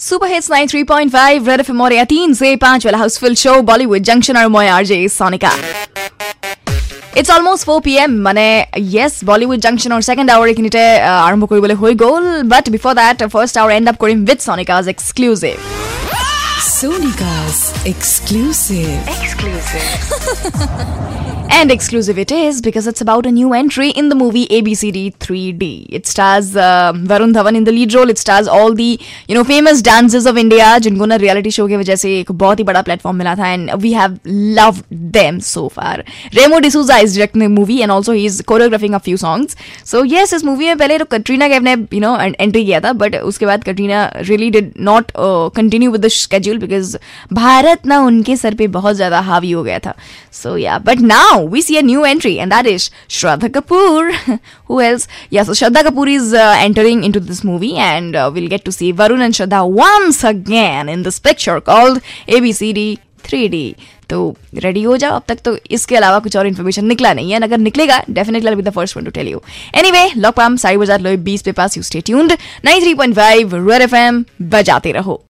Super hits 93.5 red FM और या तीन से पांच वाला हाउसफुल शो बॉलीवुड जंक्शन और মই RJ Sonika it's almost for P M মানে য়েছ বলিউড জাংচন আৰু ছেকেণ্ড আৱাৰ এইখিনিতে আহ, আৰম্ভ কৰিবলৈ হৈ গ'ল but before that first hour end up Karim with Sonika's exclusive Sonika's exclusive. And exclusive it is because it's about a new entry in the movie ABCD 3D. It stars uh, Varun Dhawan in the lead role. It stars all the you know famous dancers of India जिनको ना reality show की वजह से एक बहुत ही बड़ा platform मिला था and we have loved them so far. Remo D'Souza is directing the movie and also he is choreographing a few songs. So yes, इस movie में पहले तो कटरीना कैफ ने you know entry किया था but उसके बाद Katrina really did not uh, continue with the schedule because Bharat ना उनके सर पे बहुत ज्यादा हावी हो गया था. So yeah, but now we see a new entry, and that is Shraddha Kapoor. Who else? Yeah, so Shraddha Kapoor is uh, entering into this movie, and uh, we'll get to see Varun and Shraddha once again in this picture called ABCD 3D. तो ready हो जाओ अब तक तो इसके अलावा कुछ और इन्फॉर्मेशन निकला नहीं है अगर निकलेगा definitely be the first one to tell you anyway lock पाम सारी बजार लो बीस पे पास you stay tuned 93.5 red FM बजाते रहो